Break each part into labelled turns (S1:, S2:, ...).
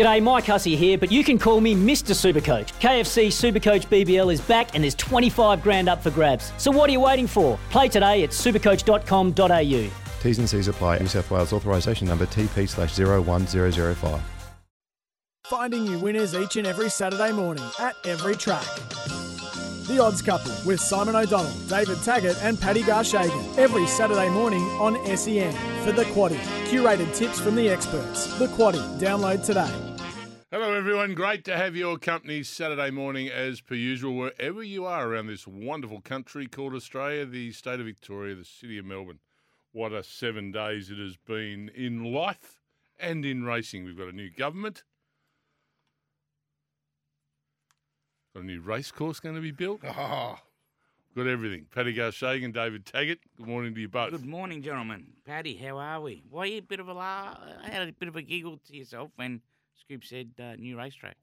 S1: G'day, Mike Hussey here, but you can call me Mr. Supercoach. KFC Supercoach BBL is back and there's 25 grand up for grabs. So what are you waiting for? Play today at supercoach.com.au.
S2: T's and C's apply. New South Wales authorisation number TP slash 01005.
S3: Finding you winners each and every Saturday morning at every track. The Odds Couple with Simon O'Donnell, David Taggart, and Paddy Garshagen every Saturday morning on SEN for the Quaddy. Curated tips from the experts. The Quaddy. Download today.
S4: Hello, everyone. Great to have your company Saturday morning, as per usual, wherever you are around this wonderful country called Australia, the state of Victoria, the city of Melbourne. What a seven days it has been in life and in racing. We've got a new government. Got a new race course going to be built. Oh, got everything. Paddy Garshagen, David Taggart. Good morning to you both.
S5: Good morning, gentlemen. Paddy, how are we? Why you a bit of a laugh? I had a bit of a giggle to yourself when Scoop said uh, new racetrack.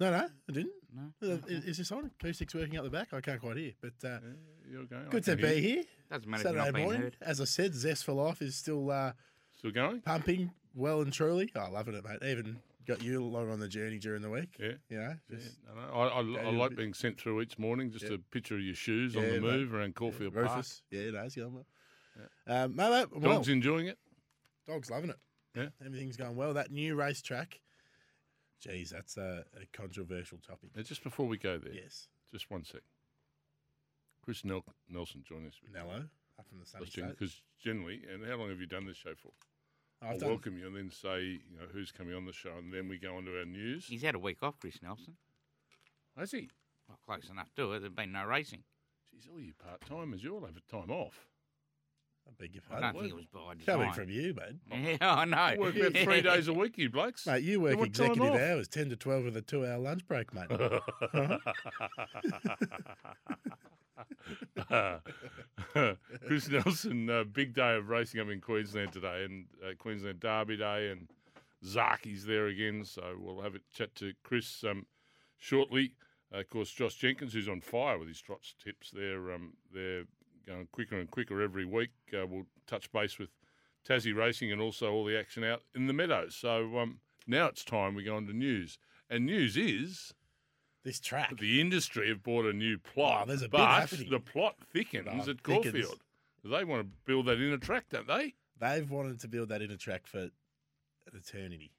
S6: No, no, I didn't.
S5: No?
S6: Uh, Is, is this on? Acoustics working out the back? I can't quite hear. But uh,
S4: You're going.
S6: Good to
S4: can hear
S6: be here.
S5: Doesn't matter
S6: Saturday
S5: not
S6: morning.
S5: heard.
S6: As I said, Zest for Life is still uh,
S4: Still going?
S6: pumping well and truly. Oh, loving it, mate. Even got you along on the journey during the week.
S4: Yeah.
S6: You know,
S4: Yeah,
S6: just
S4: I. I, I, I like
S6: bit-
S4: being sent through each morning, just
S6: Yeah.
S4: a picture of your shoes on
S6: Yeah,
S4: the
S6: mate.
S4: move around Caulfield Park.
S6: Rufus. Yeah, no, it's going well. Um, no, mate, well,
S4: Dogs enjoying it.
S6: dog's loving it.
S4: Yeah.
S6: Everything's going well. That new racetrack, geez, that's a, a controversial topic.
S4: Now, just before we go there,
S6: Yes.
S4: just one sec. Chris Nel- Nelson join us.
S6: Nello, up from the sunny state.
S4: Because generally, and how long have you done this show for?
S6: I've
S4: I'll
S6: done-
S4: welcome you and then say, you know, who's coming on the show, and then we go on to our news.
S5: He's had a week off, Chris Nelson.
S4: Has he?
S5: Well, close enough to it. There's been no racing.
S4: Geez, all you part timers, you all have a time off.
S6: I beg your
S5: I
S6: pardon.
S5: don't think it was by design.
S6: Coming from you, mate.
S5: Yeah, I know.
S4: You work about three days a week, you blokes.
S6: Mate, you work executive hours, 10 to 12 with a two hour lunch break, mate.
S4: Chris Nelson, uh, big day of racing up in Queensland today, and uh, Queensland Derby Day, and Zaki's there again. So we'll have a chat to Chris um, shortly. Uh, of course, Josh Jenkins, who's on fire with his trots tips, they're um, they're going quicker and quicker every week. Uh, we'll touch base with Tassie Racing and also all the action out in the meadows. So um, now it's time we go on to news, and news is
S6: this track.
S4: the industry have bought a new plot.
S6: Oh, there's a big
S4: but
S6: happening.
S4: the plot thickens
S6: Oh,
S4: at
S6: thickens.
S4: Caulfield. They want to build that inner track, don't they?
S6: They've wanted to build that inner track for an eternity,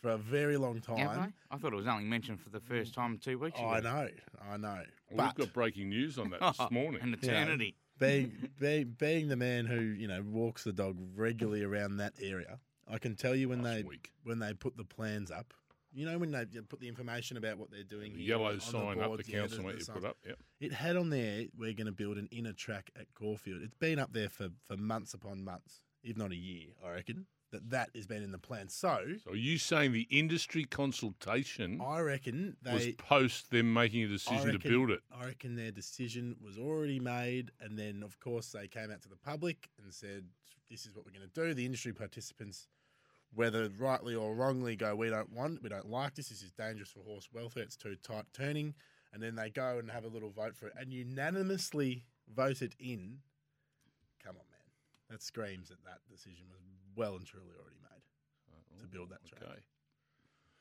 S6: for a very long time.
S5: they? I thought it was only mentioned for the first time two weeks ago.
S6: I know, I know.
S4: Well,
S6: but
S4: we've got breaking news on that this morning.
S5: An eternity.
S6: Being, being being the man who you know walks the dog regularly around that area, I can tell you when
S4: Last
S6: they
S4: week.
S6: when they put the plans up. You know when they put the information about what they're doing.
S4: The
S6: here
S4: yellow
S6: on-
S4: sign up, the
S6: boards, yeah,
S4: council
S6: the- the
S4: you
S6: sign.
S4: put up. Yep.
S6: It had on there, we're going to build an inner track at Caulfield. It's been up there for, for months upon months, if not a year, I reckon, that that has been in the plan. So,
S4: So are you saying the industry consultation
S6: I reckon
S4: was post them making a decision to build it?
S6: I reckon their decision was already made, and then, of course, they came out to the public and said, "This is what we're going to do." The industry participants, whether rightly or wrongly, go, "We don't want, we don't like this. This is dangerous for horse welfare. It's too tight turning." And then they go and have a little vote for it, and unanimously voted in. Come on, man, that screams that that decision was well and truly already made uh, to build that track.
S4: Okay.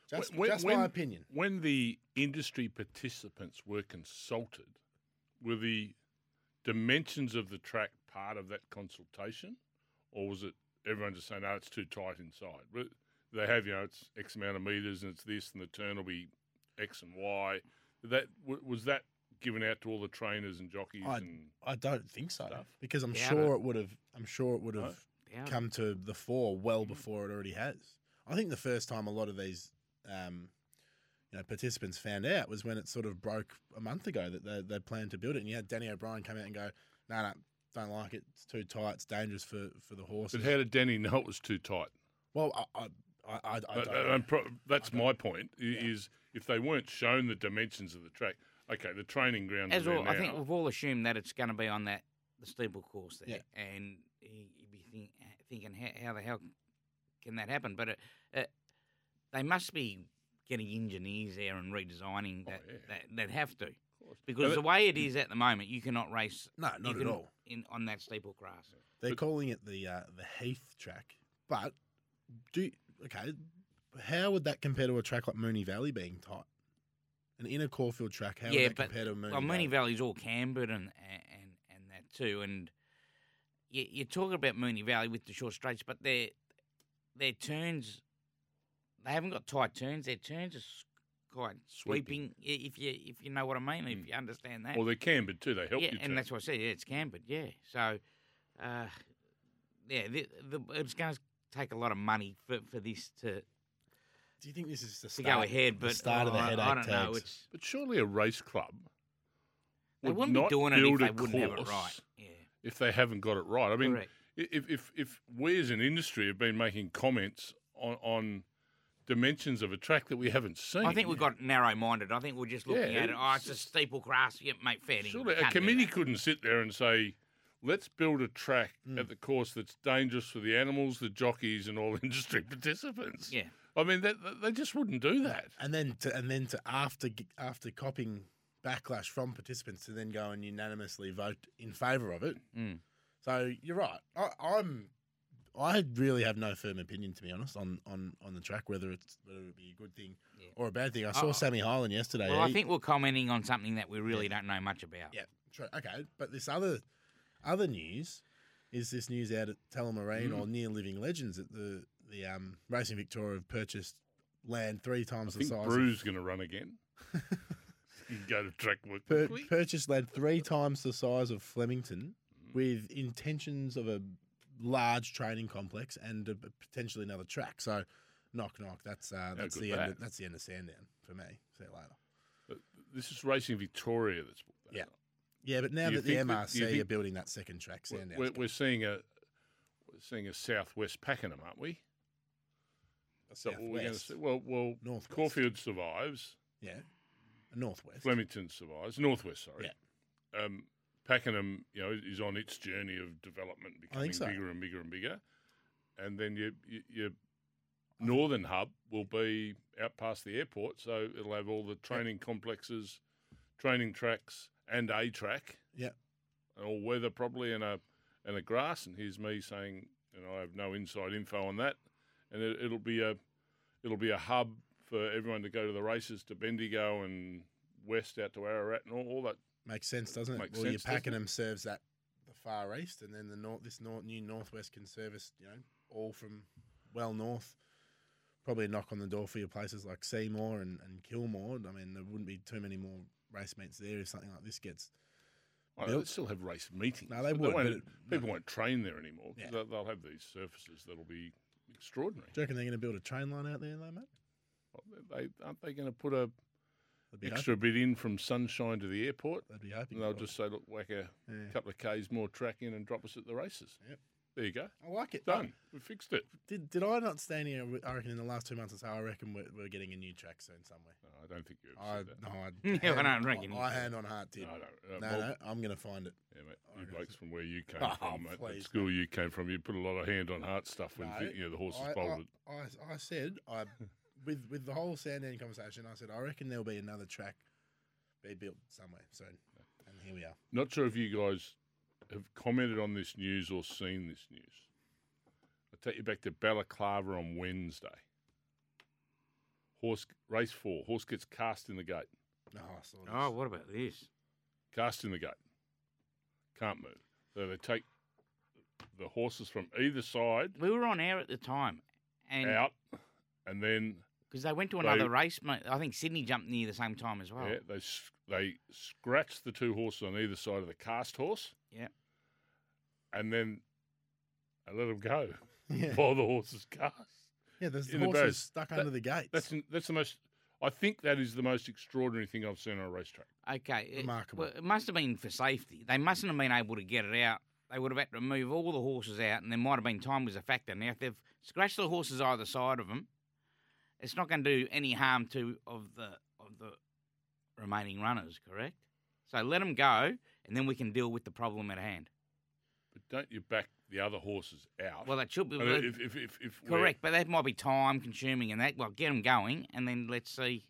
S6: Just,
S4: When-
S6: just
S4: when-
S6: my opinion.
S4: When the industry participants were consulted, were the dimensions of the track part of that consultation, or was it everyone just saying, "No, it's too tight inside"? But they have, you know, it's X amount of meters, and it's this, and the turn will be X and Y. That w- was that given out to all the trainers and jockeys
S6: I-
S4: and
S6: I don't think so
S4: stuff.
S6: because I'm
S5: Doubt
S6: sure
S5: it.
S6: it would have. I'm sure it would
S4: No?
S6: have
S5: Doubt it.
S6: come to the fore
S4: Mm.
S6: well before it already has. I think the first time a lot of these, um, you know, participants found out was when it sort of broke a month ago that they they planned to build it, and you had Danny O'Brien come out and go, "No, no, don't like it. It's too tight. It's dangerous for for the horses."
S4: But how did Danny know it was too tight?
S6: well, I, I, I, I, I
S4: Uh,
S6: don't.
S4: uh, and pro- that's
S6: I don't-
S4: my point. i- Is if they weren't shown the dimensions of the track, okay, the training ground
S5: As all, I think we've all assumed that it's going to be on that the steeple course there,
S6: Yeah.
S5: and you- you'd be think, thinking how, how the hell can that happen? But it, it, they must be getting engineers there and redesigning
S4: Oh,
S5: that,
S4: yeah.
S5: that have to because the way it is at the moment, you cannot race.
S6: No, not at all.
S5: In on that steeple grass.
S6: They're
S4: But-
S6: calling it the uh, the Heath track, but do okay. how would that compare to a track like Moonee Valley being tight? An inner Caulfield track, how
S5: yeah,
S6: would that
S5: but
S6: compare to Moonee
S5: well,
S6: Valley?
S5: Moonee Valley's all cambered and and and that too. And you, you're talking about Moonee Valley with the short straights, but their their turns they haven't got tight turns. Their turns are quite
S4: Sweeping.
S5: sweeping. If you if you know what I mean, if
S4: Mm.
S5: you understand that.
S4: Well, they're cambered too. They help
S5: yeah,
S4: you.
S5: and
S4: turn.
S5: that's what I said. Yeah, it's cambered. Yeah, so uh, yeah, the, the, it's going to take a lot of money for, for this to
S6: Do you think this is the
S5: to
S6: start,
S5: go ahead.
S6: the
S5: But
S6: start of the
S5: oh, I-
S6: headache
S5: I don't know.
S6: tags?
S5: It's
S4: But surely a race club
S5: they
S4: would
S5: wouldn't be
S4: not
S5: doing it if they
S4: a
S5: wouldn't have it right. Yeah,
S4: if they haven't got it right. I mean,
S5: correct.
S4: if if if we as an industry have been making comments on on dimensions of a track that we haven't seen,
S5: I think we've got narrow-minded. I think we're just looking
S4: Yeah,
S5: at it. Oh, it's a
S4: it's-
S5: steeple grass. Yeah, mate, fair dinkum,
S4: Surely a
S5: can't do
S4: committee
S5: that.
S4: couldn't sit there and say, let's build a track
S5: Mm.
S4: at the course that's dangerous for the animals, the jockeys, and all industry participants.
S5: Yeah,
S4: I mean, that, that- they just wouldn't do that.
S6: and then to and then to after after copying backlash from participants to then go and unanimously vote in favour of it.
S5: Mm.
S6: So you're right. I, I'm. I really have no firm opinion, to be honest, on, on, on the track whether it's whether it would be a good thing
S5: Yeah.
S6: or a bad thing. I saw
S5: Oh.
S6: Sammy Hyland yesterday.
S5: Well, I think we're commenting on something that we really don't know much about.
S6: Yeah, true. Okay, but this other other news is this news out at Tullamarine
S4: Mm.
S6: or near Living Legends that the the um, Racing Victoria have purchased land three
S4: I
S6: times the
S4: think
S6: size.
S4: Brew's going to run again. you can go to track more
S6: Of, pur-
S4: quickly.
S6: purchased land three times the size of Flemington with intentions of a large training complex and a, potentially another track. So, knock knock. That's uh, that's the end. Of, that's the end of Sandown for me. See you later.
S4: But this is Racing Victoria that's that
S6: Yeah.
S4: up.
S6: Yeah, but now
S4: Do you
S6: that the
S4: think that- do
S6: MRC
S4: you
S6: are building that second track,
S4: We're-
S6: Sandown.
S4: We're, we're seeing a we're seeing a southwest Pakenham, aren't we? So what we're gonna see, well, well,
S6: Northwest.
S4: Caulfield survives.
S6: Yeah. Northwest.
S4: Flemington survives. Northwest, sorry. Um, Pakenham, you know, is on its journey of development, becoming
S6: so.
S4: bigger and bigger and bigger. And then your your, your northern hub will be out past the airport, so it'll have all the training complexes, training tracks, and a track.
S6: Yeah.
S4: and all weather probably and a and a grass. And here's me saying, and I have no inside info on that. And it, it'll be a it'll be a hub for everyone to go to the races to Bendigo and west out to Ararat and all, all that.
S6: Makes sense, doesn't it?
S4: Makes
S6: well,
S4: sense,
S6: your? Pakenham serves that the far east, and then the north. This north, new northwest can service you know all from well north. Probably a knock on the door for your places like Seymour and, and Kilmore. I mean, there wouldn't be too many more race meets there if something like this gets.
S4: Oh,
S6: Built-
S4: they still have race meetings.
S6: No, they would,
S4: won't-
S6: but it-
S4: people
S6: no.
S4: won't train there anymore
S6: Yeah.
S4: they'll, they'll have these surfaces that'll be extraordinary.
S6: Do you reckon they're going to build a train line out there, though, mate?
S4: Well, They, aren't they going to put a
S6: They'd be
S4: extra bit in from Sunshine to the airport?
S6: They'd be hoping.
S4: And they'll just say, look, whack a
S6: Yeah.
S4: couple of k's more track in and drop us at the races.
S6: Yep.
S4: There you go.
S6: I like it.
S4: Done. We fixed it.
S6: Did did I not stand here? I reckon in the last two months or so, I reckon we're, we're getting a new track soon somewhere.
S4: No, I don't think you ever
S6: I
S4: that.
S6: no, I,
S5: Yeah, I don't reckon you
S6: I
S5: said
S6: hand on heart tip.
S4: No, I don't. Uh,
S6: No,
S4: well,
S6: no, I'm going to find it.
S4: Yeah, mate.
S6: I
S4: You blokes from where you came
S6: Oh,
S4: from, mate.
S6: please,
S4: That school you came from, you put a lot of hand on heart stuff when
S6: No,
S4: you know the horses
S6: I,
S4: bolted.
S6: I, I, I said I with with the whole Sandown conversation. I said I reckon there'll be another track be built somewhere soon, and here we are.
S4: Not sure if you guys have commented on this news or seen this news. I'll take you back to Balaklava on Wednesday. Horse race four. Horse gets cast in the gate.
S6: No, I saw this.
S5: Oh, what about this?
S4: Cast in the gate. Can't move. So they take the horses from either side
S5: We were on air at the time, and
S4: out, and then
S5: because they went to
S4: They-
S5: another race, I think Sydney jumped near the same time as well.
S4: yeah, they s- they scratch the two horses on either side of the cast horse.
S5: Yeah.
S4: and then they let them go
S6: yeah,
S4: while the horses cast.
S6: yeah. There's
S4: in the
S6: horses
S4: barriers.
S6: stuck
S4: That-
S6: under the gates.
S4: That's that's the most. I think that is the most extraordinary thing I've seen on a racetrack.
S5: Okay, it-
S6: Remarkable.
S5: well, it must have been for safety. They mustn't have been able to get it out. They would have had to move all the horses out, and there might have been time was a factor. Now, if they've scratched the horses either side of them, it's not going to do any harm to of the of the remaining runners. Correct. So let them go, and then we can deal with the problem at hand.
S4: But don't you back the other horses out?
S5: Well, that should be
S4: I mean, if, if, if, if
S5: correct, but that might be time consuming, and that well, get them going, and then let's see.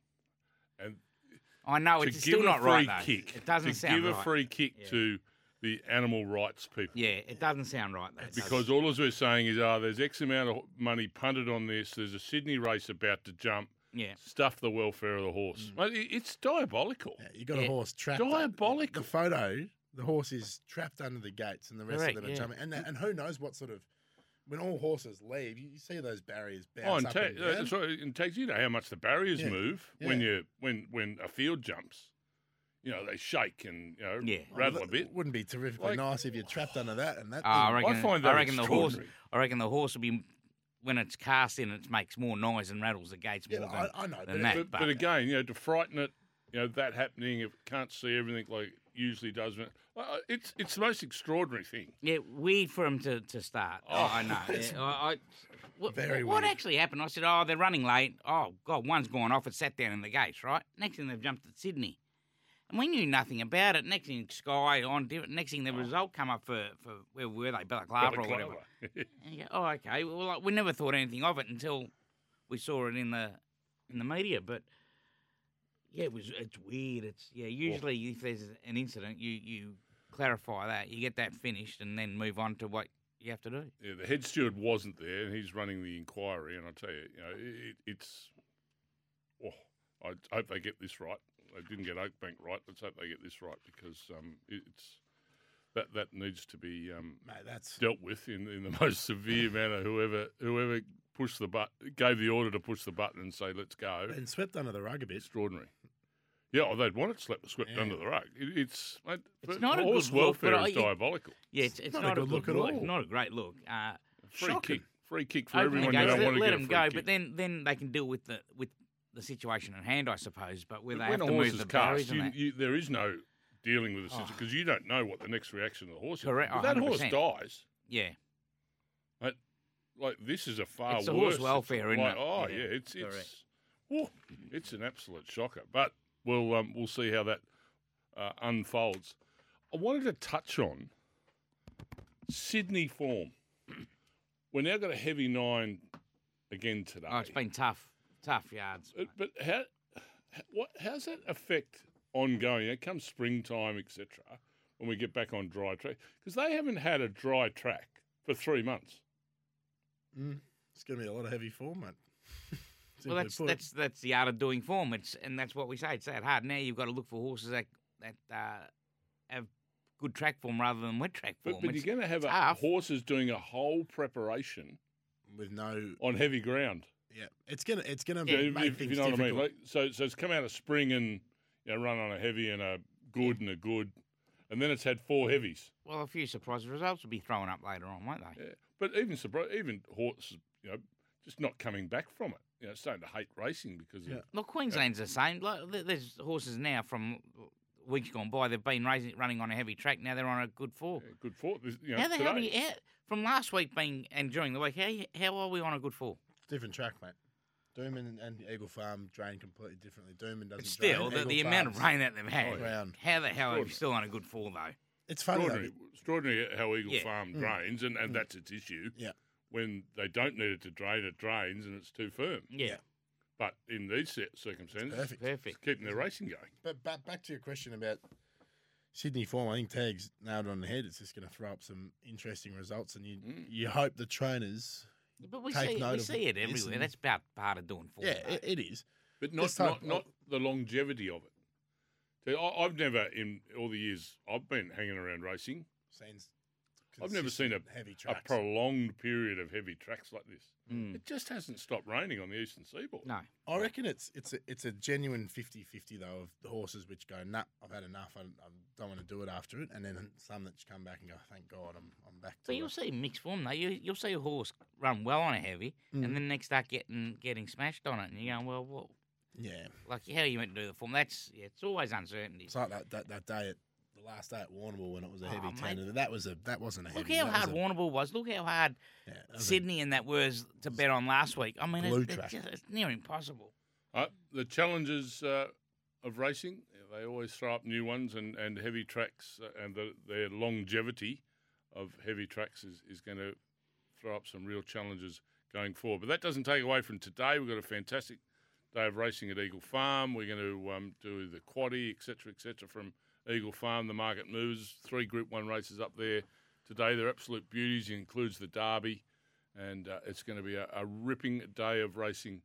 S4: And
S5: I know it's still not right. though.
S4: kick,
S5: It doesn't
S4: to
S5: sound
S4: give
S5: right.
S4: a free kick
S5: Yeah.
S4: to the animal rights people.
S5: Yeah, it doesn't sound right though. does?
S4: Because all as we're saying is, oh, there's X amount of money punted on this. There's a Sydney race about to jump.
S5: yeah,
S4: Stuff the welfare of the horse. Mate, it- It's diabolical.
S6: Yeah, you got
S5: Yeah.
S6: a horse trapped.
S4: Diabolical.
S6: The photo, the horse is trapped under the gates, and the rest
S5: Correct,
S6: of them
S5: yeah.
S6: are jumping. And and who knows what sort of when all horses leave, you, you see those barriers bounce
S4: Oh, and,
S6: up
S4: ta-
S6: and
S4: uh,
S6: down.
S4: so in taxi, you know how much the barriers
S6: Yeah.
S4: move when
S6: Yeah.
S4: you when when a field jumps. You know they shake and you know
S5: Yeah.
S4: rattle a
S6: Well,
S4: bit.
S6: Wouldn't be terrifically
S4: Like-
S6: nice if you're trapped under that and that.
S5: Oh, I
S6: thing-
S5: reckon.
S4: find
S5: I
S4: that
S5: reckon the horse.
S4: extraordinary.
S5: I reckon the horse will be when it's cast in. It makes more noise and rattles the gates more
S6: I,
S5: than,
S6: I know,
S5: than
S6: but,
S5: that.
S4: But,
S5: But,
S4: but again, you know, to frighten it, you know, that happening, if it can't see everything like it usually does, uh, it's it's the most extraordinary thing.
S5: yeah, weird for him to, to start.
S4: Oh,
S5: I know. Yeah, I, I, what,
S6: very
S5: what
S6: weird.
S5: actually happened? I said, oh, they're running late. Oh God, one's gone off. It sat down in the gates, right? Next thing they've jumped at Sydney. And we knew nothing about it. Next thing, Sky on. Next thing, the oh. result come up for, for where were they? Balaklava or whatever. And you go, oh, okay. Well, like, we never thought anything of it until we saw it in the in the media. But yeah, it was. It's weird. It's yeah. Usually, if there's an incident, you you clarify that, you get that finished, and then move on to what you have to do.
S4: yeah, the head steward wasn't there, and he's running the inquiry. And I tell you, you know, it, it's. Oh, I hope they get this right. They didn't get Oakbank right. Let's hope they get this right because um, it's that that needs to be um,
S6: mate, that's
S4: dealt with in, in the most severe manner. Whoever whoever pushed the but gave the order to push the button and say let's go.
S6: been swept under the rug a bit.
S4: Extraordinary. Yeah, oh, they'd want it swept, swept
S6: Yeah.
S4: under the rug. It, it's mate,
S5: It's not a good
S4: horse
S5: look, but
S4: welfare
S5: I-
S4: is diabolical.
S5: Yeah, it's, it's
S6: not
S5: not,
S6: a good look at all.
S5: It's not a great look. Uh,
S4: Free
S6: Shocking.
S4: kick, free kick for
S5: open the
S4: everyone. You
S5: gates,
S4: don't
S5: let,
S4: want to
S5: let
S4: get a
S5: them
S4: free
S5: go,
S4: kick.
S5: but then then they can deal with the with the situation at hand, I suppose. But where
S4: But
S5: they
S4: when
S5: have
S4: a
S5: to
S4: horse
S5: move
S4: is
S5: the barriers
S4: cast,
S5: and that.
S4: you, there is no dealing with the
S5: Oh.
S4: situation because you don't know what the next reaction of the horse is.
S5: Correct,
S4: If that horse
S5: 100%.
S4: dies,
S5: yeah,
S4: like this is a far
S5: It's
S4: worse.
S5: horse welfare, isn't
S4: like,
S5: it?
S4: Oh
S5: Yeah,
S4: yeah, it's it's it's an absolute shocker. But we'll um, we'll see how that uh, unfolds. I wanted to touch on Sydney form. We're now got a heavy nine again today.
S5: oh, it's been tough, tough yards.
S4: Uh, But how, what, how's that affect ongoing? It comes springtime, etc. When we get back on dry track, because they haven't had a dry track for three months.
S6: Mm, it's going to be a lot of heavy form, mate.
S5: Well, that's
S6: put.
S5: that's that's the art of doing form. It's and that's what we say. It's that hard. Now you've got to look for horses that that uh, have good track form rather than wet track form.
S4: But, but you're going to have a, horses doing a whole preparation
S6: with no.
S4: on heavy ground.
S6: Yeah, it's gonna it's gonna
S4: You know, if,
S6: make
S4: if
S6: things
S4: you know what I
S6: difficult.
S4: mean. Like, so, so it's come out of spring and you know, run on a heavy and a good and a good, and then it's had four heavies.
S5: well, a few surprise results will be thrown up later on, won't they?
S4: Yeah. But even surpri- even horses, you know, just not coming back from it. You know, starting to hate racing because of
S6: Yeah.
S5: Look, Queensland's the same. Like, there's horses now from weeks gone by. They've been racing, running on a heavy track. Now they're on a good four.
S4: Yeah, good for this, you know,
S5: how the hell do you, how, eh, from last week being and during the week? How how are we on a good four?
S6: Different track, mate. Doomben and Eagle Farm drain completely differently. Doomben doesn't.
S5: But still,
S6: drain.
S5: the,
S6: Eagle
S5: the amount of
S6: Farm's
S5: rain that they've had.
S6: Ground.
S5: How the hell are you still on a good four though?
S6: It's funny. though,
S4: extraordinary, extraordinary how Eagle
S5: Yeah.
S4: Farm
S6: Mm.
S4: drains, and, and that's its issue.
S6: Yeah.
S4: When they don't need it to drain, it drains and it's too firm.
S5: Yeah,
S4: But in these cir- circumstances,
S6: perfect.
S5: perfect.
S4: it's keeping their racing going.
S6: But back back to your question about Sydney form, I think Tag's nailed it on the head. It's just going to throw up some interesting results, and you
S4: Mm.
S6: you hope the trainers.
S5: But we
S6: Take
S5: see
S6: note
S5: we
S6: of
S5: see it
S6: this
S5: everywhere.
S6: and-
S5: That's about part of doing form.
S6: Yeah, it, it is.
S4: But not
S6: Just hope-
S4: not, not the longevity of it. So I, I've never, in all the years I've been hanging around racing,
S6: Seems
S4: I've never seen a,
S6: consistent heavy
S4: a prolonged period of heavy tracks like this.
S5: Mm.
S4: It just hasn't stopped raining on the eastern seaboard.
S5: No,
S6: I reckon it's it's a, it's a genuine 50-50 though of the horses which go, nah, I've had enough. I, I don't want to do it after it, and then some that come back and go, thank God, I'm I'm back to
S5: but you'll
S6: it.
S5: see mixed form though. You you'll see a horse run well on a heavy,
S6: Mm.
S5: and then next start getting getting smashed on it, and you're going, well, what?
S6: Yeah,
S5: Like how are you meant to do the form? That's yeah, it's always uncertainty.
S6: it's like that, that, that day at the last day at Warrnambool when it was a heavy
S5: Oh, mate.
S6: That was a that wasn't a heavy.
S5: Look how
S6: that
S5: hard
S6: was a,
S5: Warrnambool was. Look how hard
S6: yeah, that was a-
S5: Sydney and that was to bet on last week. I mean,
S6: Blue
S5: it, it's,
S6: track.
S5: just, it's near impossible.
S4: Uh, the challenges uh, of racing, they always throw up new ones, and, and heavy tracks uh, and the, their longevity of heavy tracks is, is going to throw up some real challenges going forward. But that doesn't take away from today. We've got a fantastic day of racing at Eagle Farm. We're going to um, do the quaddy, etc., etc., from Eagle Farm, the market moves. Three Group One races up there today. They're absolute beauties. It includes the Derby, and uh, it's going to be a, a ripping day of racing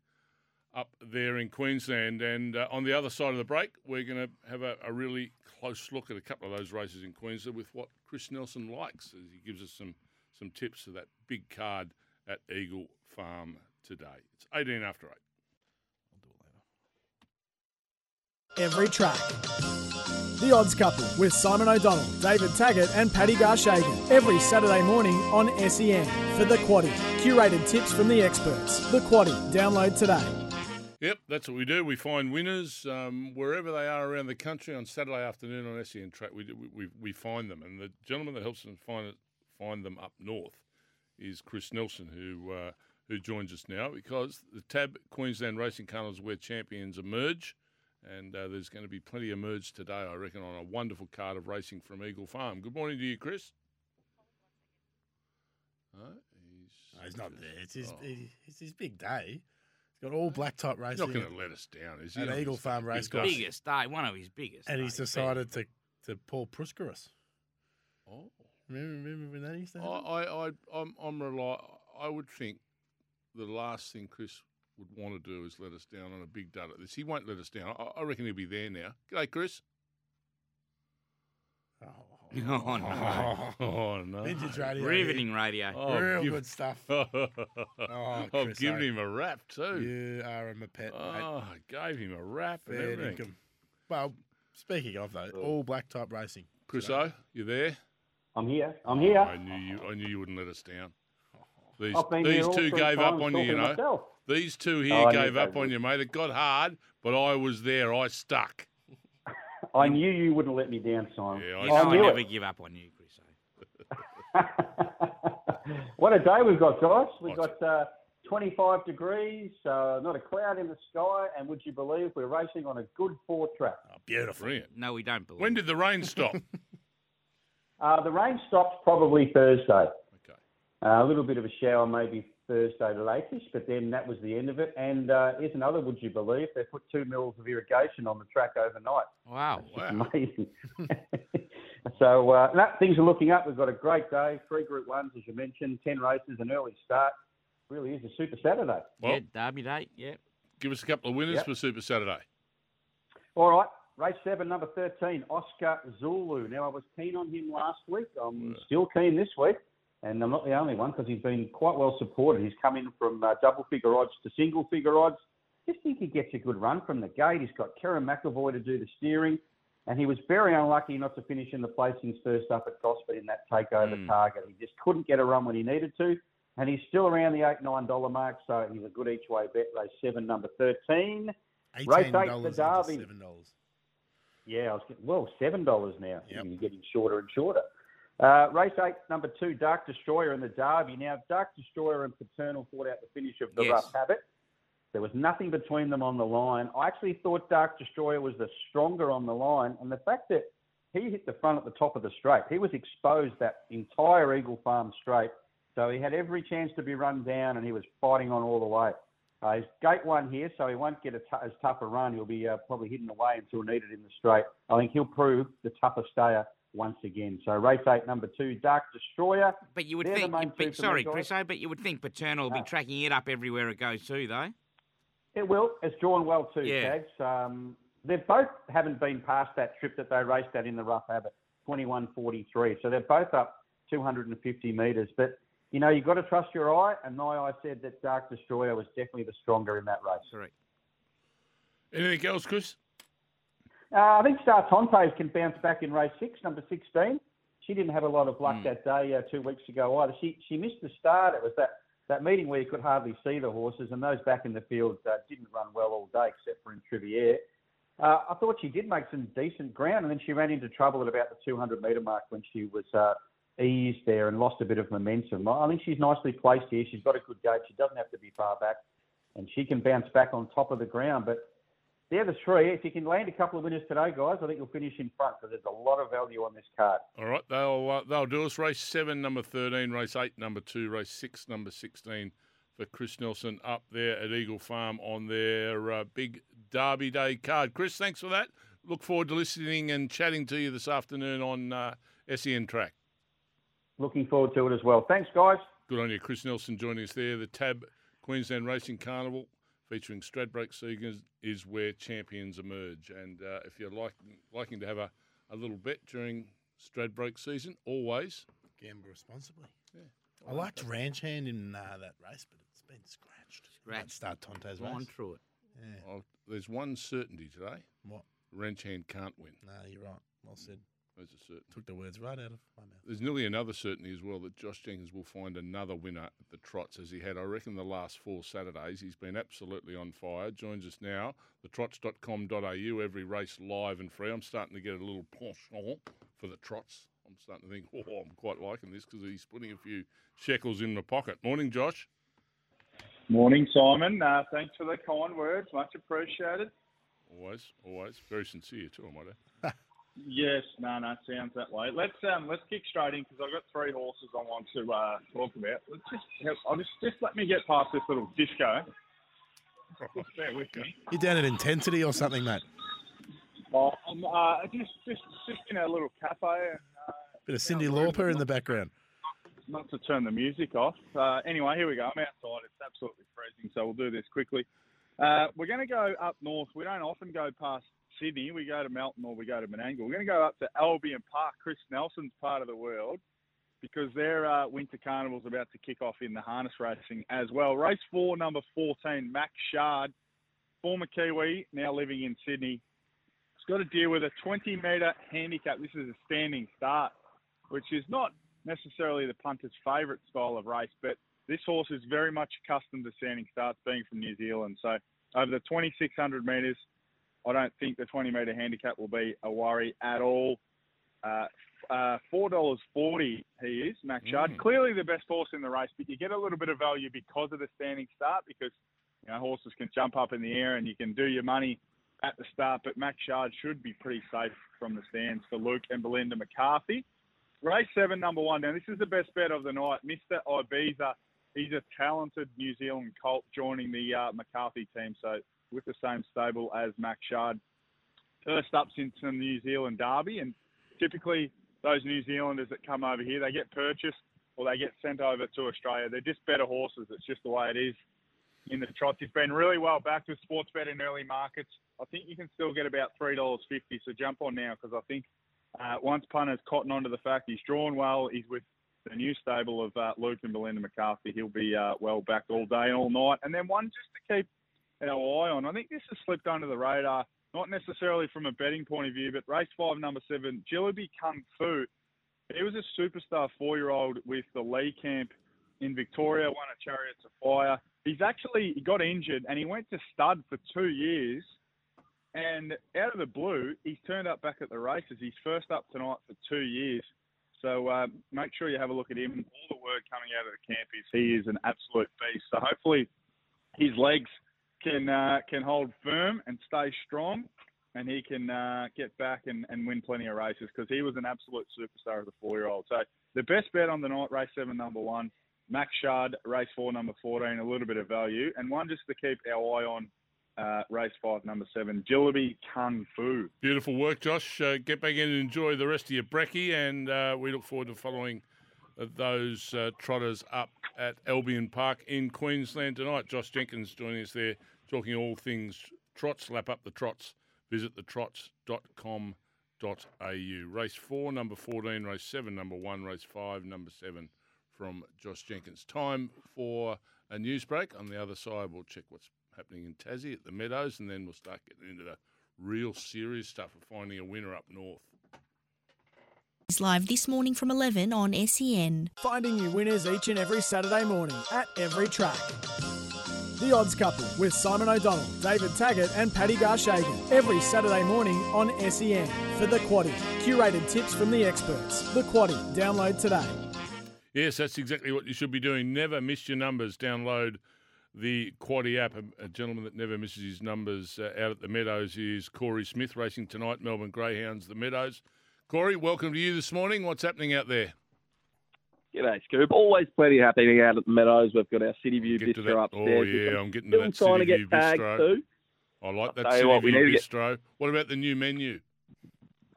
S4: up there in Queensland. And uh, on the other side of the break, we're going to have a, a, really close look at a couple of those races in Queensland with what Chris Nelson likes as he gives us some, some tips for that big card at Eagle Farm today. It's 18 after 8.
S3: Every track. The Odds Couple with Simon O'Donnell, David Taggart, and Paddy Garshagen every Saturday morning on SEN for the Quaddy. Curated tips from the experts. The Quaddy. Download today.
S4: Yep, that's what we do. We find winners um, wherever they are around the country on Saturday afternoon on SEN Track. We, we, we find them, and the gentleman that helps us find it, find them up north is Chris Nelson, who uh, who joins us now because the TAB Queensland Racing Carnival is where champions emerge. And uh, there's going to be plenty emerged today, I reckon, on a wonderful card of racing from Eagle Farm. Good morning to you, Chris.
S6: No, he's, no, he's not there. It's his, oh. it's his big day. He's got all black top racing.
S4: He's not going to let us down, is he?
S6: At Eagle Farm Race Course.
S5: Biggest day, one of his biggest.
S6: And he's decided to, to Paul Pruskerus.
S4: Oh.
S6: Remember, remember when that used to
S4: happen? I, I, I, I'm, I'm rely, I would think the last thing Chris would want to do is let us down on a big day like this. He won't let us down. I, I reckon he'll be there now. G'day, Chris.
S5: Oh, oh no!
S4: Oh, oh, oh, oh no!
S6: Vintage radio,
S5: riveting radio.
S6: Oh, real give, good stuff. oh,
S4: I've given him a rap too.
S6: You are a pet.
S4: Oh, I gave him a rap and everything.
S6: Well, speaking of though, all black type racing.
S4: Chris O, you there?
S7: I'm here. I'm here.
S4: I knew you. I knew you wouldn't let us down. These, these two gave up on you, you know.
S7: Myself.
S4: These two here oh, gave up on you, mate. It got hard, but I was there. I stuck.
S7: I knew you wouldn't let me down, Simon.
S5: Yeah, I, I never give up on you, Chris.
S7: what a day we've got, guys. We've got uh, 25 degrees, uh, not a cloud in the sky, and would you believe we're racing on a good four track?
S4: Oh, beautiful. Brilliant.
S5: No, we don't believe.
S4: When did the rain stop?
S7: uh, the rain stopped probably Thursday. Uh, a little bit of a shower maybe Thursday to latest, but then that was the end of it. And uh, here's another, would you believe? They put two mils of irrigation on the track overnight.
S5: Wow.
S7: wow. Amazing. so uh, no, things are looking up. We've got a great day. Three Group 1s, as you mentioned, 10 races, an early start. Really is a Super Saturday.
S5: Well, yeah, Derby Day, yeah.
S4: Give us a couple of winners yep. for Super Saturday.
S7: All right. Race seven, number 13, Oscar Zulu. Now, I was keen on him last week. I'm still keen this week and I'm not the only one because he's been quite well supported. He's come in from uh, double figure odds to single figure odds. Just think he gets a good run from the gate. He's got Kerrin McEvoy to do the steering, and he was very unlucky not to finish in the placings first up at Gosford in that takeover mm. target. He just couldn't get a run when he needed to, and he's still around the eight nine dollar mark, so he's a good each way bet. Race seven, number thirteen. Race eight, the Derby.
S6: Seven dollars.
S7: Yeah, I was getting, well seven dollars now. Yep. You're getting shorter and shorter. Uh, race eight, number two, Dark Destroyer in the Derby. Now, Dark Destroyer and Paternal fought out the finish of the yes. Rough Habit. There was nothing between them on the line. I actually thought Dark Destroyer was the stronger on the line, and the fact that he hit the front at the top of the straight, he was exposed that entire Eagle Farm straight, so he had every chance to be run down, and he was fighting on all the way. Uh, he's gate one here, so he won't get t- as tough a run. He'll be uh, probably hidden away until needed in the straight. I think he'll prove the tougher stayer once again. So race eight, number two, Dark Destroyer.
S5: But you would think, but, sorry, Chris, but you would think Paternal will be tracking it up everywhere it goes too, though.
S7: It will. It's drawn well too, yeah. Tags. Um, they both haven't been past that trip that they raced at in the Rough Habit, 21.43. So they're both up 250 metres. But, you know, you've got to trust your eye. And my eye said that Dark Destroyer was definitely the stronger in that race.
S5: Correct.
S4: Anything else, Chris?
S7: Uh, I think Star Tonte can bounce back in race six, number 16. She didn't have a lot of luck mm. that day uh, two weeks ago either. She she missed the start. It was that, that meeting where you could hardly see the horses, and those back in the field uh, didn't run well all day except for in Trivier. Uh, I thought she did make some decent ground, and then she ran into trouble at about the 200 metre mark when she was uh, eased there and lost a bit of momentum. I think she's nicely placed here. She's got a good gate. She doesn't have to be far back, and she can bounce back on top of the ground. But the three. If you can land a couple of winners today, guys, I think you'll finish in front because there's a lot of value on this card.
S4: All right, they'll uh, they'll do us race seven, number thirteen, race eight, number two, race six, number sixteen for Chris Nelson up there at Eagle Farm on their uh, big Derby Day card. Chris, thanks for that. look forward to listening and chatting to you this afternoon on uh, SEN Track.
S7: Looking forward to it as well. Thanks, guys.
S4: Good on you. Chris Nelson joining us there. The TAB Queensland Racing Carnival featuring Stradbroke Seekers is where champions emerge. And uh, if you're like, liking to have a, a little bet during Stradbroke season, always
S6: gamble responsibly. Yeah. I liked Ranch Hand in uh, that race, but it's been scratched.
S5: Scratched.
S6: Start Tonte's
S5: Gone
S6: race.
S5: through it.
S6: Yeah.
S4: Oh, there's one certainty today.
S6: What?
S4: Wrench hand can't win.
S6: No, you're right. Well said.
S4: There's a certainty.
S6: Took the words right out of my mouth.
S4: There's nearly another certainty as well that Josh Jenkins will find another winner at the trots as he had, I reckon, the last four Saturdays. He's been absolutely on fire. Joins us now, thetrots.com.au, every race live and free. I'm starting to get a little penchant for the trots. I'm starting to think, oh, I'm quite liking this because he's putting a few shekels in my pocket. Morning, Josh.
S8: Morning, Simon. Uh, thanks for the kind words. Much appreciated.
S4: Always, always. Very sincere too, I might add.
S8: Yes, no, no, it sounds that way. Let's um, let's kick straight in because I've got three horses I want to uh, talk about. Let's just, I'll just just let me get past this little disco. Bear with me.
S6: You're down at intensity or something, mate.
S8: Oh, I'm uh, just just just in a little cafe. And, uh,
S6: Bit of Cyndi Lauper in the background.
S8: not to turn the music off. Uh, anyway, here we go. I'm outside. It's absolutely freezing, so we'll do this quickly. Uh, we're going to go up north. We don't often go past Sydney. We go to Melton or we go to Menangle. We're going to go up to Albion Park, Chris Nelson's part of the world, because their uh, winter carnival's about to kick off in the harness racing as well. Race four, number 14, Max Shard, former Kiwi, now living in Sydney. He's got to deal with a 20 metre handicap. This is a standing start, which is not necessarily the punter's favourite style of race, but this horse is very much accustomed to standing starts, being from New Zealand. So over the 2,600 metres, I don't think the 20 metre handicap will be a worry at all. Uh, uh, $4.40 he is, Max Shard. Clearly the best horse in the race, but you get a little bit of value because of the standing start because you know, horses can jump up in the air and you can do your money at the start. But Max Shard should be pretty safe from the stands for Luke and Belinda McCarthy. Race seven, number one. Now, this is the best bet of the night. Mr. Ibiza, he's a talented New Zealand colt joining the uh, McCarthy team. So, with the same stable as Max Shard. First up since the New Zealand Derby. And typically, those New Zealanders that come over here, they get purchased or they get sent over to Australia. They're just better horses. It's just the way it is in the trots. He's been really well backed with Sportsbet in early markets. I think you can still get about $3.50. So, jump on now because I think uh, once punters cotton onto the fact he's drawn well, he's with the new stable of uh, Luke and Belinda McCarthy. He'll be uh, well backed all day and all night. And then one just to keep our eye on. I think this has slipped under the radar, not necessarily from a betting point of view, but race five, number seven, Jilliby Kung Fu. He was a superstar four-year-old with the Lee camp in Victoria, won a Chariots of Fire. He's actually he got injured and he went to stud for two years. And out of the blue, he's turned up back at the races. He's first up tonight for two years. So uh, make sure you have a look at him. All the word coming out of the camp is he is an absolute beast. So hopefully his legs can uh, can hold firm and stay strong, and he can uh, get back and, and win plenty of races because he was an absolute superstar as a four year old. So the best bet on the night, race seven, number one. Max Shard, race four, number 14, a little bit of value. And one just to keep our eye on, uh, race five, number seven, Jilliby Kung Fu.
S4: Beautiful work, Josh. Uh, get back in and enjoy the rest of your brekkie, and uh, we look forward to following uh, those trotters up at Albion Park in Queensland tonight. Josh Jenkins joining us there, talking all things trots. Lap up the trots. Visit thetrots.com.au. Race four, number 14. Race seven, number one. Race five, number seven from Josh Jenkins. Time for a news break. On the other side, we'll check what's happening in Tassie at the Meadows, and then we'll start getting into the real serious stuff of finding a winner up north.
S9: Is live this morning from 11 on SEN.
S3: Finding you winners each and every Saturday morning at every track. The Odds Couple with Simon O'Donnell, David Taggart, and Paddy Garshagen every Saturday morning on SEN for the Quaddy. Curated tips from the experts. The Quaddy. Download today.
S4: Yes, that's exactly what you should be doing. Never miss your numbers. Download the Quaddy app. A, a gentleman that never misses his numbers uh, out at the Meadows is Corey Smith racing tonight. Melbourne Greyhounds, the Meadows. Corey, welcome to you this morning. What's happening out there?
S10: G'day, Scoop. Always plenty happening out at the Meadows. We've got our City View
S4: Get
S10: bistro
S4: oh,
S10: upstairs.
S4: Oh, yeah, I'm getting to that
S10: trying
S4: City
S10: to
S4: View bistro.
S10: too.
S4: I like that City
S10: what,
S4: View
S10: to get-
S4: Bistro. What about the new menu?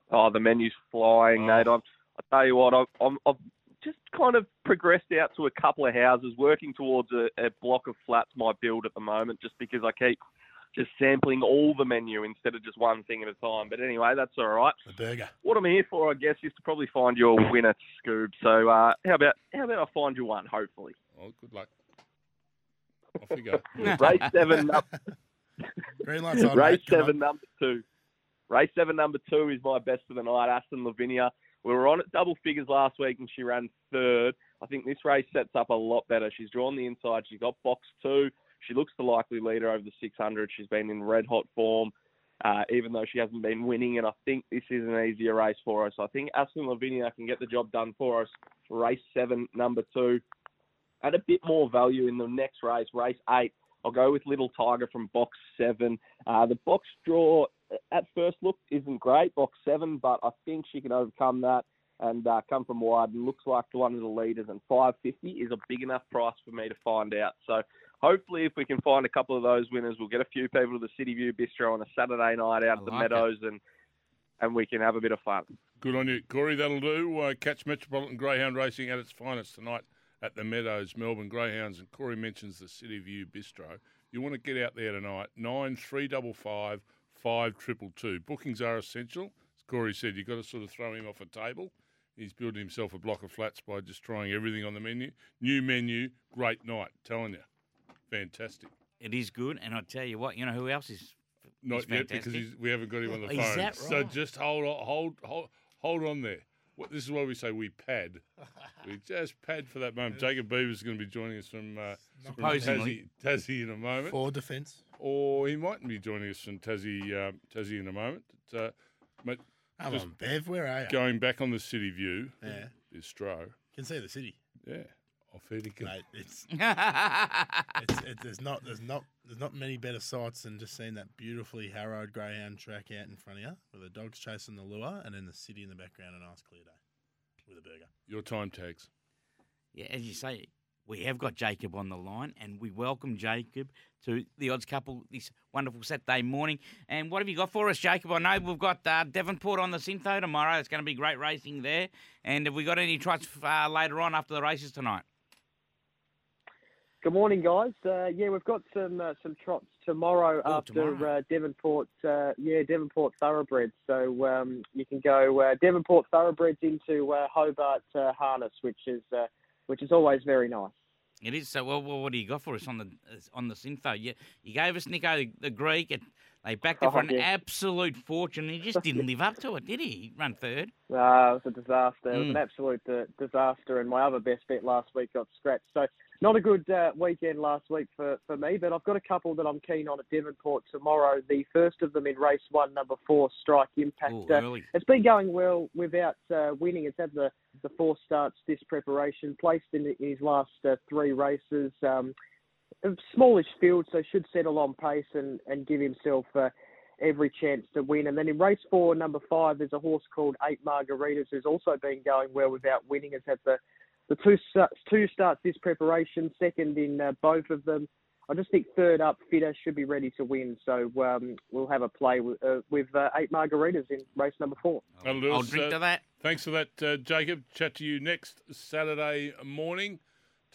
S10: Oh, the menu's flying,
S4: Oh.
S10: mate. I tell you what, I've, I'm, I've just kind of progressed out to a couple of houses, working towards a, a block of flats my build at the moment, just because I keep just sampling all the menu instead of just one thing at a time. But anyway, that's all right.
S6: The burger.
S10: What I'm here for, I guess, is to probably find you a winner, Scoob. So uh, how about how about I find you one, hopefully.
S4: Oh, good luck. Off you go.
S10: Race seven, num-
S6: Green lights on.
S10: race
S6: mate.
S10: Seven,
S6: on.
S10: number two. Race seven, number two is my best of the night. Aston Lavinia. We were on at double figures last week, and she ran third. I think this race sets up a lot better. She's drawn the inside. She's got box two. She looks the likely leader over the 600. She's been in red hot form, uh, even though she hasn't been winning. And I think this is an easier race for us. I think Aston Lavinia can get the job done for us. Race seven, number two. Add a bit more value in the next race, race eight. I'll go with Little Tiger from box seven. Uh, the box draw at first look isn't great, box seven, but I think she can overcome that and uh, come from wide and looks like one of the leaders. And 550 is a big enough price for me to find out. So hopefully, if we can find a couple of those winners, we'll get a few people to the City View Bistro on a Saturday night out at the
S5: like it.
S10: Meadows and and we can have a bit of fun.
S4: Good on you, Corey. That'll do. Uh, catch Metropolitan Greyhound Racing at its finest tonight at the Meadows, Melbourne Greyhounds. And Corey mentions the City View Bistro. You want to get out there tonight, nine three double five five triple two. Bookings are essential. As Corey said, you've got to sort of throw him off a table. He's building himself a block of flats by just trying everything on the menu. New menu, great night. Telling you, fantastic.
S5: It is good, and I tell you what, you know who else is
S4: Not
S5: He's
S4: yet because he's, we haven't got him on the
S5: Is
S4: phone.
S5: that
S4: So just hold on, hold, hold, hold on there. What, this is why we say we pad. we just pad for that moment. Jacob Beaver's going to be joining us from, uh, from Tassie, Tassie in a moment,
S6: For defence.
S4: or he mightn't be joining us from Tassie, um, Tassie in a moment. But, uh, mate,
S6: Come on, Bev. Where are you?
S4: going back on the City View,
S6: Yeah.
S4: Bistro.
S6: Can see the city.
S4: Yeah, off Edica.
S6: Mate, it's, it's, it, there's not there's not there's not many better sights than just seeing that beautifully harrowed greyhound track out in front of you with the dogs chasing the lure and then the city in the background and a nice clear day with a burger.
S4: Your time tags.
S5: Yeah, as you say, we have got Jacob on the line, and we welcome Jacob to the odds couple this wonderful Saturday morning. And what have you got for us, Jacob? I know we've got uh, Devonport on the Syntho tomorrow. It's going to be great racing there. And have we got any trots uh, later on after the races tonight?
S11: Good morning, guys. Uh, yeah, we've got some uh, some trots tomorrow
S5: Oh,
S11: after
S5: tomorrow.
S11: Uh, Devonport. Uh, yeah, Devonport Thoroughbreds. So um, you can go uh, Devonport Thoroughbreds into uh, Hobart uh, Harness, which is uh, which is always very nice.
S5: It is. So, well, what do you got for us on the on the Syntho? You, you gave us Nico the Greek. And they backed it for
S11: Oh,
S5: an
S11: yeah.
S5: absolute fortune. He just didn't live up to it, did he? He ran third.
S11: Uh, it was a disaster. It was
S5: Mm.
S11: an absolute uh, disaster, and my other best bet last week got scratched. So not a good uh, weekend last week for, for me, but I've got a couple that I'm keen on at Devonport tomorrow. The first of them in race one, number four, Strike Impact.
S5: Ooh,
S11: Uh, it's been going well without uh, winning. It's had the, the four starts this preparation, placed in his last uh, three races. Um, a smallish field, so should settle on pace and, and give himself uh, every chance to win. And then in race four, number five, there's a horse called Eight Margaritas who's also been going well without winning. Has had the the two starts, two starts this preparation, second in uh, both of them. I just think third up, fitter should be ready to win. So um, we'll have a play with, uh, with uh, eight margaritas in race number four.
S4: That'll
S5: I'll
S4: us,
S5: drink to that.
S4: Thanks for that, uh, Jacob. Chat to you next Saturday morning.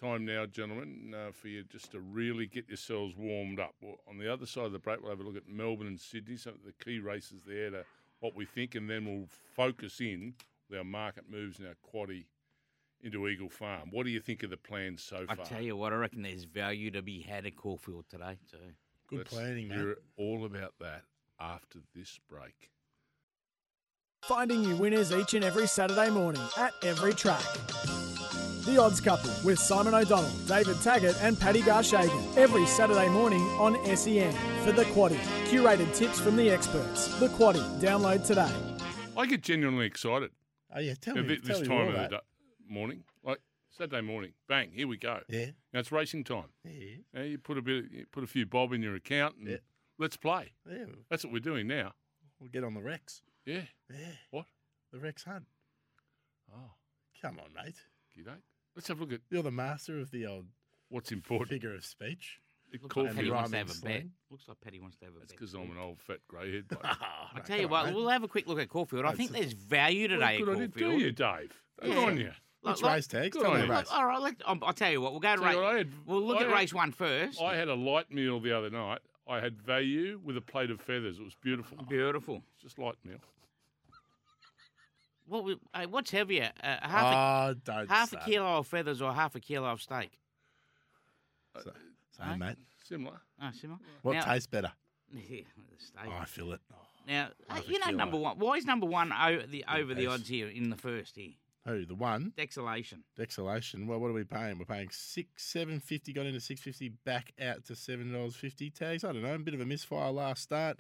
S4: Time now, gentlemen, uh, for you just to really get yourselves warmed up. Well, on the other side of the break, we'll have a look at Melbourne and Sydney, some of the key races there, to what we think, and then we'll focus in with our market moves and our quaddy into Eagle Farm. What do you think of the plans so
S5: I
S4: far?
S5: I tell you what, I reckon there's value to be had at Caulfield today too.
S6: Good
S4: Let's
S6: planning, man.
S4: hear all about that after this break.
S3: Finding you winners each and every Saturday morning at every track. The Odds Couple with Simon O'Donnell, David Taggart, and Paddy Garshagen every Saturday morning on SEN for the Quaddy. Curated tips from the experts. The Quaddy. Download today.
S4: I get genuinely excited.
S6: Oh yeah, tell
S4: Yeah,
S6: me.
S4: thi-
S6: tell
S4: this
S6: me
S4: time
S6: more
S4: of the
S6: about
S4: da- morning, like Saturday morning, bang, here we go.
S6: Yeah.
S4: Now it's racing time.
S6: Yeah.
S4: Now you put a bit, you put a few bob in your account, and
S6: Yeah.
S4: let's play.
S6: Yeah,
S4: That's what we're doing now.
S6: we'll get on the Rex.
S4: Yeah.
S6: Yeah.
S4: What?
S6: The Rex Hunt.
S4: Oh,
S6: Come on, mate.
S4: g'day. Let's have a look at
S6: You're the master of the old
S4: what's important.
S6: figure of speech.
S5: Looks
S4: Caulfield.
S5: like Paddy wants to have a
S6: Rhyming
S5: bet. Looks like Paddy wants to have a
S4: That's
S5: bet.
S4: because I'm an old fat greyhead. mate.
S5: Oh, I tell you what, we'll have a quick look at Caulfield. I think there's value
S4: Well,
S5: today
S4: good
S5: at
S4: on you, do you, Dave? Good
S5: Yeah.
S4: on you.
S6: Which
S5: Like-
S6: race tags? Tell me the race.
S5: All right, let, um, I'll tell you what. We'll go to
S4: Tell you
S5: race.
S4: what, I had-
S5: We'll look
S4: I
S5: at
S4: had-
S5: race one first.
S4: I had a light meal the other night. I had value with a plate of feathers. It was beautiful.
S5: Beautiful.
S4: Just light meal.
S5: What? we- Hey, what's heavier? Uh, half
S6: Oh, don't
S5: a, half
S6: say
S5: a
S6: it.
S5: kilo of feathers or half a kilo of steak?
S6: So-
S5: Hey?
S6: Same, mate.
S4: Similar.
S5: Oh, similar.
S6: What
S5: Now-
S6: tastes better?
S5: Yeah, the steak.
S6: Oh, I feel it.
S5: Now,
S6: half a
S5: you know,
S6: kilo.
S5: number one. Why is number one over the over the
S6: best.
S5: odds here in the first here?
S6: Who? The one?
S5: Dexalation.
S6: Dexalation. Well, what are we paying? We're paying six, seven fifty. Got into six fifty. Back out to seven dollars fifty. Tags. I don't know. A bit of a misfire last start.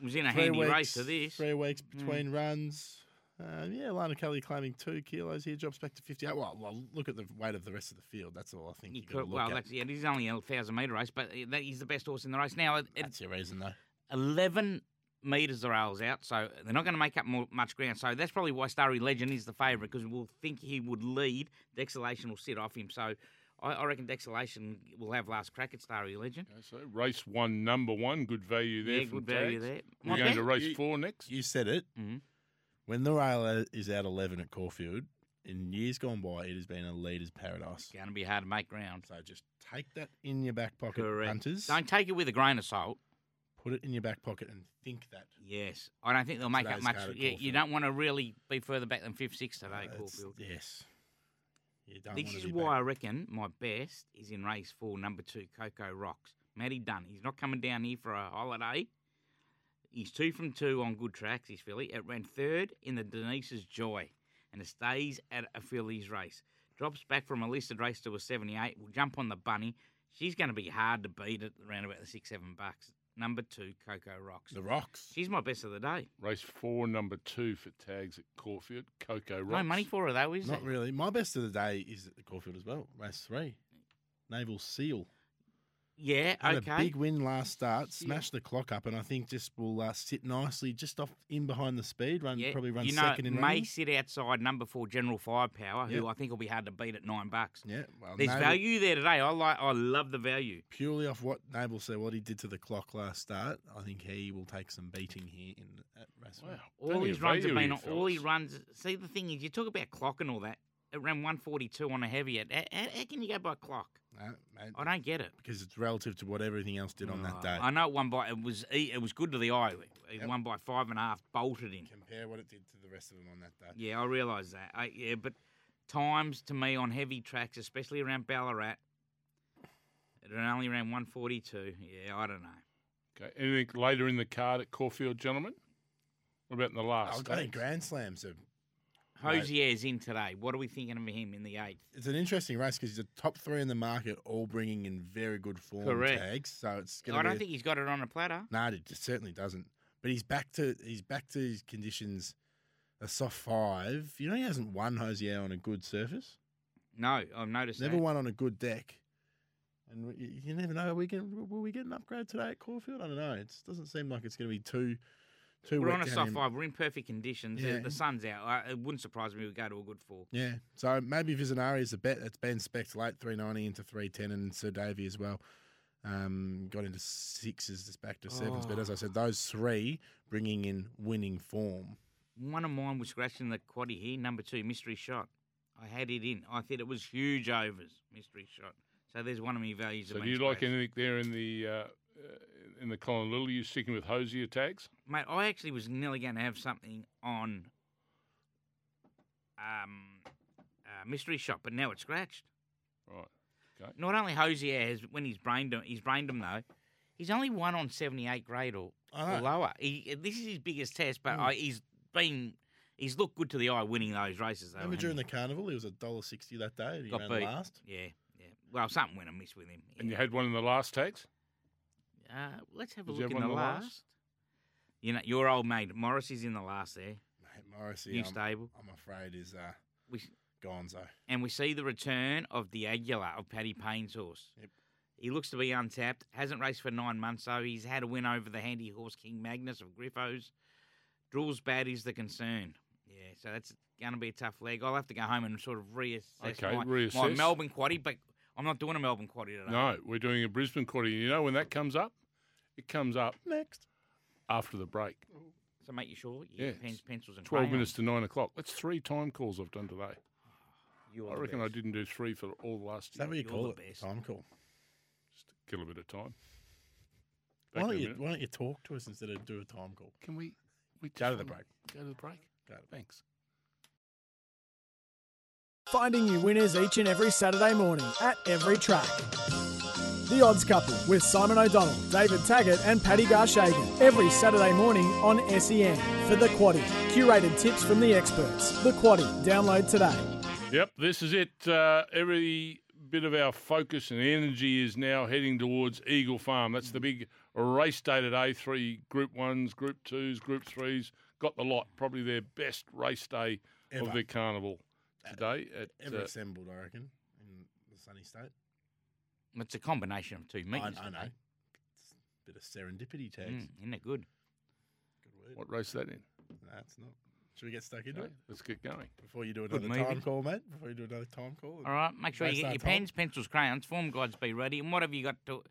S5: It was in a
S6: Three
S5: handy
S6: weeks,
S5: race to this.
S6: Three weeks
S5: Mm.
S6: between runs. Uh, yeah, Lana Kelly claiming two kilos here. Drops back to fifty-eight. Well, well, look at the weight of the rest of the field. That's all I think
S5: You
S6: you got to
S5: could,
S6: look
S5: well,
S6: at.
S5: yeah, it is only a thousand metre race, but that is the best horse in the race. Now, it,
S6: That's your reason, though.
S5: 11 metres the rails out, so they're not going to make up more, much ground. So that's probably why Starry Legend is the favourite because we'll think he would lead. Dexalation will sit off him. So I, I reckon Dexalation will have last crack at Starry Legend.
S4: Okay, so race one, number one, good value there.
S5: Yeah,
S4: from
S5: good value there.
S4: We're
S5: My
S4: going
S5: bet-
S4: to race
S6: You-
S4: four next.
S6: You said it.
S5: Mhm.
S6: When the rail is out eleven at Caulfield, in years gone by, it has been a leader's paradise.
S5: Going to be hard to make ground.
S6: So just take that in your back pocket,
S5: Correct.
S6: punters.
S5: Don't take it with a grain of salt.
S6: Put it in your back pocket and think that.
S5: Yes, I don't think they'll make up much. Yeah, you don't want to really be further back than fifth, sixth today,
S6: Uh,
S5: Caulfield.
S6: Yes. You don't
S5: This is why
S6: back.
S5: I reckon my best is in race four, number two, Coco Rocks. Matty Dunn. He's not coming down here for a holiday. He's two from two on good tracks, his filly. It ran third in the Denise's Joy, and it stays at a filly's race. Drops back from a listed race to a 78. Will jump on the bunny. She's going to be hard to beat at around about the six, seven bucks. Number two, Coco Rocks.
S6: The Rocks.
S5: She's my best of the day.
S4: Race four, number two for Tags at Caulfield. Coco Rocks.
S5: No money for her though, is
S6: Not
S5: it?
S6: really. My best of the day is at the Caulfield as well. Race three. Naval Seal.
S5: Yeah,
S6: Had
S5: okay.
S6: a big win last start, smashed the clock up, and I think just will uh, sit nicely just off in behind the speed. Run
S5: Yeah,
S6: probably run
S5: you know,
S6: second in
S5: may
S6: running.
S5: sit outside number four General Firepower, who
S6: Yep.
S5: I think will be hard to beat at nine bucks.
S6: Yeah, well,
S5: There's
S6: Naval-
S5: value there today. I like. I love the value.
S6: purely off what Naval said, what he did to the clock last start. I think he will take some beating here in at race one.
S4: Wow.
S5: All
S4: Plenty
S5: his runs have
S4: value
S5: been. All he runs. See, the thing is, you talk about clock and all that. It ran 142 on a heavy. How, how, how can you go by clock?
S6: No, mate,
S5: I don't get it.
S6: because it's relative to what everything else did on that day.
S5: I know one by. It was. It was good to the eye. It
S6: Yep.
S5: won by five and a half. Bolted in.
S6: Compare what it did to the rest of them on that day.
S5: Yeah, I realise that. I, yeah, but times to me on heavy tracks, especially around Ballarat, it only ran 142. Yeah, I don't know.
S4: Okay. Anything later in the card at Caulfield, gentlemen? What about in the last?
S6: I think
S4: stakes?
S6: Grand Slams are.
S5: Hosier's in today. What are we thinking of him in the eighth?
S6: It's an interesting race because he's the top three in the market, all bringing in very good form
S5: Correct.
S6: tags. So it's going
S5: I don't think he's got it on a platter.
S6: No, it certainly doesn't. But he's back to he's back to his conditions. A soft five. You know he hasn't won Hosier on a good surface.
S5: No, I've noticed
S6: Never
S5: that.
S6: won on a good deck. And we- you, you never know. Are we get, will we get an upgrade today at Caulfield? I don't know. It doesn't seem like it's going to be too too.
S5: We're on a soft five. We're in perfect conditions. The-
S6: Yeah.
S5: The, sun's out. Uh, it wouldn't surprise me if we go to a good four.
S6: Yeah. So maybe Visionari is a bet that's been spec late three ninety into three ten, and Sir Davy as well. Um, got into sixes, just back to sevens. But as I said, those three bringing in winning form.
S5: One of mine was scratching the quaddy here. Number two, mystery shot. I had it in. I thought it was huge overs. Mystery shot. So there's one of my values.
S4: So do
S5: went
S4: you like anything there in the uh, uh, in the Colin Little? You sticking with Hosier tags?
S5: Mate, I actually was nearly going to have something on um, uh, mystery shop, but now it's scratched.
S4: Right. Okay.
S5: Not only Hosier has when he's brained him, he's brained him though. He's only won on seventy eight grade or,
S6: I
S5: or lower. He, this is his biggest test, but
S6: Mm.
S5: I, he's been he's looked good to the eye winning those races though.
S6: Remember during
S5: he?
S6: the carnival, he was a dollar sixty that day, and he
S5: got
S6: ran
S5: beat.
S6: last.
S5: Yeah, yeah. Well, something went amiss with him.
S4: And you had one in the last tags?
S5: Uh, let's have a
S4: Did you
S5: look in the
S4: in the
S5: last.
S4: last?
S5: You know, your old mate Morris is in the last there.
S6: Mate, Morrissey,
S5: New
S6: I'm,
S5: stable.
S6: I'm afraid is uh,
S5: We
S6: gonzo.
S5: and we see the return of the Aguilar of Paddy Payne's horse.
S6: Yep.
S5: He looks to be untapped. Hasn't raced for nine months, so he's had a win over the handy horse King Magnus of Griffos. Drill's bad is the concern. Yeah, so that's going to be a tough leg. I'll have to go home and sort of reassess,
S4: Okay,
S5: my, my. Melbourne quaddy, but I'm not doing a Melbourne quaddy today.
S4: No, we're doing a Brisbane quaddy. You know when that comes up? It comes up
S6: next
S4: after the break.
S5: So make you sure you
S4: Yeah,
S5: pens, pencils, and
S4: 12
S5: crayons.
S4: minutes to 9 o'clock. That's three time calls I've done today.
S5: You're
S4: I
S5: the
S4: reckon I didn't do three for all the last
S6: Is that what you
S5: You're
S6: call
S5: the
S6: it?
S5: best.
S6: Time call.
S4: Just to kill a bit of time.
S6: Why
S4: Back in
S6: don't,
S4: a
S6: you,
S4: minute.
S6: why don't you talk to us instead of do a time call?
S4: Can we, we
S6: Go to the break.
S4: Go to the break.
S6: Go to the
S4: Thanks.
S3: Finding you winners each and every Saturday morning at every track. The Odds Couple with Simon O'Donnell, David Taggart, and Paddy Garshagen every Saturday morning on SEN for the Quaddy. Curated tips from the experts. The Quaddy. Download today.
S4: Yep, this is it. Uh, every bit of our focus and energy is now heading towards Eagle Farm. That's the big race day today. Three Group Ones, Group Twos, Group Threes. Got the lot. Probably their best race day
S6: Ever.
S4: of their carnival today. At,
S6: Ever
S4: uh,
S6: assembled, I reckon, in the sunny state.
S5: It's a combination of two
S6: I,
S5: meetings.
S6: I know.
S5: today.
S6: Bit of serendipity tags.
S5: Mm, isn't it good?
S6: Good word.
S4: what race is that in?
S6: That's not. Should we get stuck into
S4: No,
S6: it
S4: let's get going.
S6: before you do
S5: Good
S6: another time
S5: movie.
S6: call, mate? Before you do another time call.
S5: All right, make sure you get your
S6: that time.
S5: pens, pencils, crayons, form guides be ready. And what have you got to,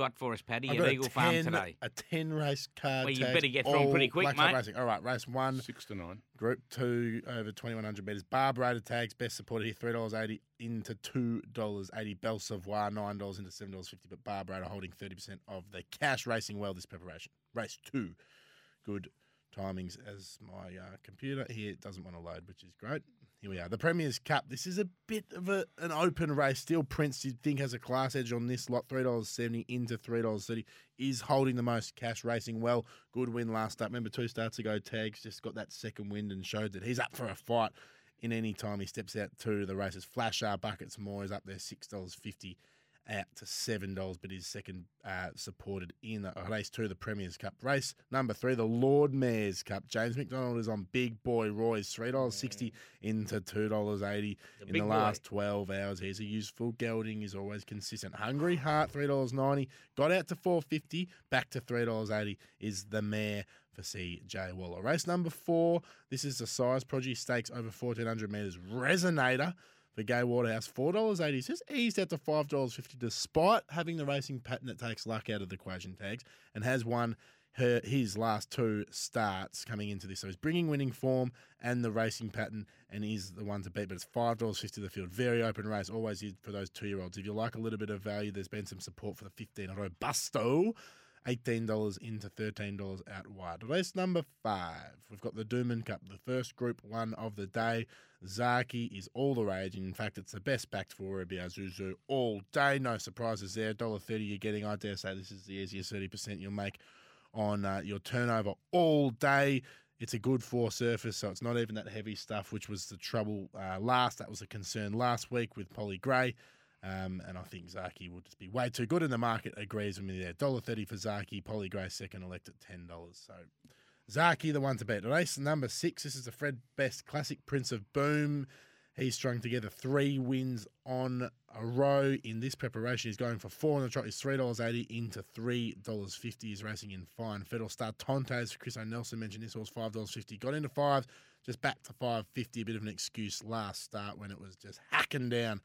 S5: got for us, Paddy,
S6: I've
S5: at Eagle
S6: a
S5: Farm
S6: 10,
S5: today?
S6: A ten race card.
S5: Well, you
S6: tags,
S5: better get through
S6: all
S5: pretty quick,
S6: Black Cup
S5: mate.
S6: Racing. All right, race one.
S4: Six to nine.
S6: Group two over twenty one hundred meters. Barbarated tags best supported here three dollars eighty into two dollars eighty. Bel Savoir nine dollars into seven dollars fifty. But Barbarated holding thirty percent of the cash racing well this preparation. Race two, good timings as my uh, computer here doesn't want to load, which is great. Here we are. The Premier's Cup. This is a bit of a, an open race. Still, Prince you'd think has a class edge on this lot. Three dollars seventy into three dollars thirty is holding the most cash racing well. Good win last start. Remember two starts ago, Tags just got that second wind and showed that he's up for a fight in any time he steps out to the races. Flash our buckets more is up there six dollars fifty out to seven dollars, but is second uh, supported in uh, race two, the Premier's Cup. Race number three, the Lord Mayor's Cup. James McDonald is on Big Boy Roy's three dollars sixty into two dollars eighty in the
S5: boy.
S6: last twelve hours. He's a useful gelding. Is always consistent. Hungry Heart three dollars ninety. Got out to four fifty. Back to three dollars eighty. Is the mare for C.J. Waller. Race number four. This is the Sires' Produce stakes over fourteen hundred meters. Resonator for Gay Waterhouse, four dollars eighty. Just eased out to five dollars fifty, despite having the racing pattern that takes luck out of the equation tags, and has won her his last two starts coming into this. So he's bringing winning form and the racing pattern, and he's the one to beat. But it's five dollars fifty the field, very open race. Always for those two year olds. If you like a little bit of value, there's been some support for the fifteen Robusto. $18 into $13 out wide. Race number five. We've got the Doomben Cup, the first group one of the day. Zaaki is all the rage. In fact, it's the best backed for Zuzu all day. No surprises there. $1.30 you're getting. I dare say this is the easiest 30% you'll make on uh, your turnover all day. It's a good four surface, so it's not even that heavy stuff, which was the trouble uh, last. That was a concern last week with Polly Gray. Um, and I think Zaaki will just be way too good, and the market agrees with me there. Dollar thirty for Zaaki, Polly Gray second, elect at ten dollars. So Zaaki the one to beat. Race number six. This is the Fred Best Classic Prince of Boom. He's strung together three wins on a row in this preparation. He's going for four on the trot. He's three dollars eighty into three dollars fifty. He's racing in fine. Federal Star Tontes. Chris O'Nelson mentioned this horse five dollars fifty. Got into five, just back to five fifty. A bit of an excuse last start when it was just hacking down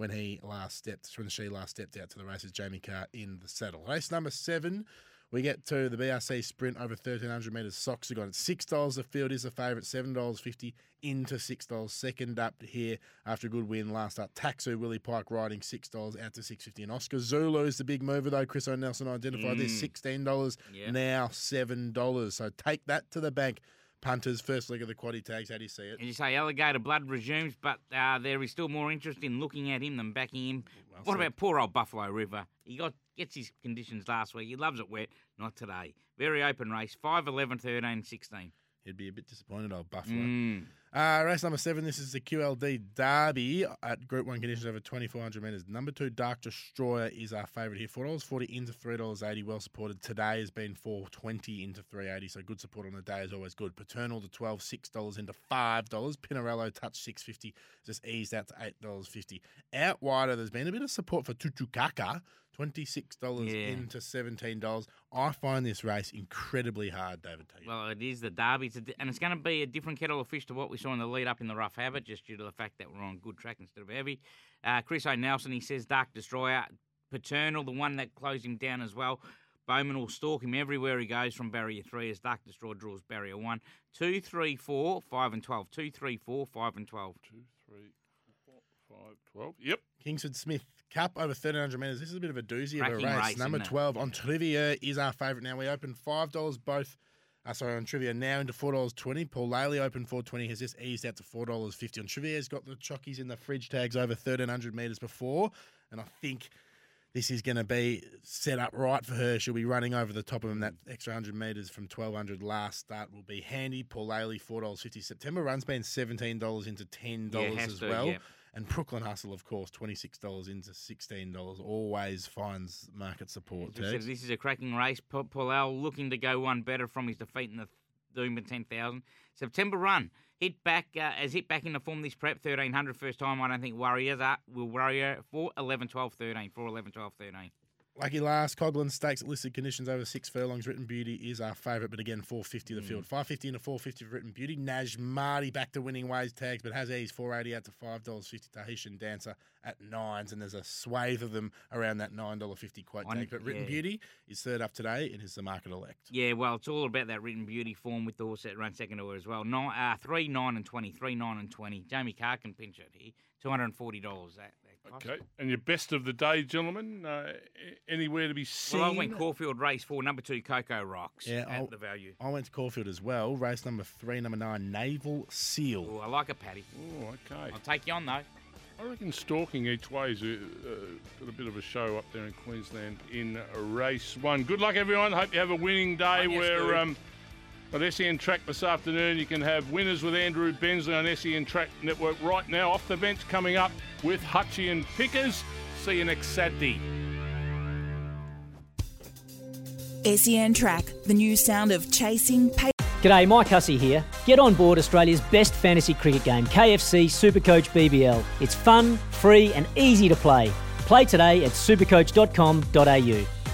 S6: when he last stepped, when she last stepped out to the races. Jamie Kah in the saddle. Race number seven. We get to the BRC Sprint over 1,300 metres. Socks are gone. It's $6 the field is the favourite, $7.50 into $6. Second up here after a good win last up. Taxu, Willie Pike riding $6 out to 650 And Oscar Zulu is the big mover, though. Chris O'Nelson identified this
S5: Mm.
S6: $16,
S5: Yeah.
S6: now $7. So take that to the bank. Punters, first leg of the quaddy tags. How do you see it?
S5: As you say, alligator blood resumes, but uh, there is still more interest in looking at him than backing him.
S6: Well
S5: what
S6: said.
S5: about poor old Buffalo River? He got gets his conditions last week. He loves it wet, not today. Very open race, 5, 11, 13, 16.
S6: He'd be a bit disappointed, old Buffalo.
S5: Mm.
S6: Uh, race number seven. This is the QLD Derby at Group One conditions over twenty four hundred meters. Number two, Dark Destroyer is our favourite here. Four dollars forty into three dollars eighty. Well supported today has been four twenty into three eighty. So good support on the day is always good. Paternal to twelve six dollars into five dollars. Pinarello touch six fifty. Just eased out to eight dollars fifty. Out wider, there's been a bit of support for Tutukaka. Twenty six dollars
S5: Yeah.
S6: into seventeen dollars. I find this race incredibly hard, David. Taggart.
S5: Well, it is the Derby, it's a di- and it's going to be a different kettle of fish to what we saw in the lead up in the rough habit, just due to the fact that we're on good track instead of heavy. Uh, Chris O'Nelson, he says Dark Destroyer, Paternal, the one that closed him down as well. Bowman will stalk him everywhere he goes from barrier three as Dark Destroyer draws barrier one. Two, three, four, five, and twelve. Two, three, four, five, and twelve.
S4: Two, three, four, five, twelve. Yep.
S6: Kingsford Smith Cup over 1300 metres. This is a bit of a doozy of a race.
S5: race,
S6: Number
S5: isn't it?
S6: 12 on Trivia is our favourite now. We open $5 both. Uh, sorry, on Trivia now into $4.20. Paul Laley open 420 has just eased out to $4.50 on Trivia. Has got the chockies in the fridge tags over 1300 metres before. And I think this is going to be set up right for her. She'll be running over the top of him. That extra 100 metres from 1200 last start will be handy. Paul Laley, $4.50. September run's been $17 into $10
S5: Yeah,
S6: as
S5: to,
S6: well.
S5: yep.
S6: And Brooklyn Hustle, of course, $26 into $16 always finds market support.
S5: Said, this is a cracking race. Pa- Paulel looking to go one better from his defeat in the Doom Doomben 10,000. September run. Hit back, uh, as hit back in the form this prep, 1300 first time. I don't think Warriors are, will worry her for 11, 12, 13. For 11, 12, 13.
S6: Lucky last, Coghlan Stakes at listed conditions over six furlongs. Written Beauty is our favourite, but again, 450 the
S5: Mm.
S6: field. 550 into 450 for Written Beauty. Naj Marty back to winning ways tags, but has eased 480 out to $5.50. Tahitian Dancer at nines, and there's a swathe of them around that $9.50 quote
S5: I
S6: tag. But Written
S5: yeah.
S6: Beauty is third up today and is the market elect.
S5: Yeah, well, it's all about that written beauty form with the horse that runs second to her as well. Nine, uh, 3, 9, and 20. 3, 9, and 20. Jamie Kah can pinch it here. $240. That.
S4: Okay. And your best of the day, gentlemen. Uh, anywhere to be seen?
S5: Well, I went Caulfield race four, number two, Coco Rocks
S6: Yeah,
S5: at
S6: I'll-
S5: the value.
S6: I went to Caulfield as well. Race number three, number nine, Naval Seal.
S5: Oh, I like a Paddy.
S4: Oh, okay.
S5: I'll take you on, though.
S4: I reckon stalking each way is a, uh, got a bit of a show up there in Queensland in race one. Good luck, everyone. Hope you have a winning day.
S5: On you,
S4: We're
S5: Stu.
S4: um, at SEN Track this afternoon. You can have winners with Andrew Bensley on SEN Track Network right now. Off the bench coming up with Hutchie and Pickers. See you next Saturday.
S12: SEN Track, the new sound of chasing, pay-
S1: G'day, Mike Hussey here. Get on board Australia's best fantasy cricket game, KFC Supercoach BBL. It's fun, free, and easy to play. Play today at supercoach.com.au.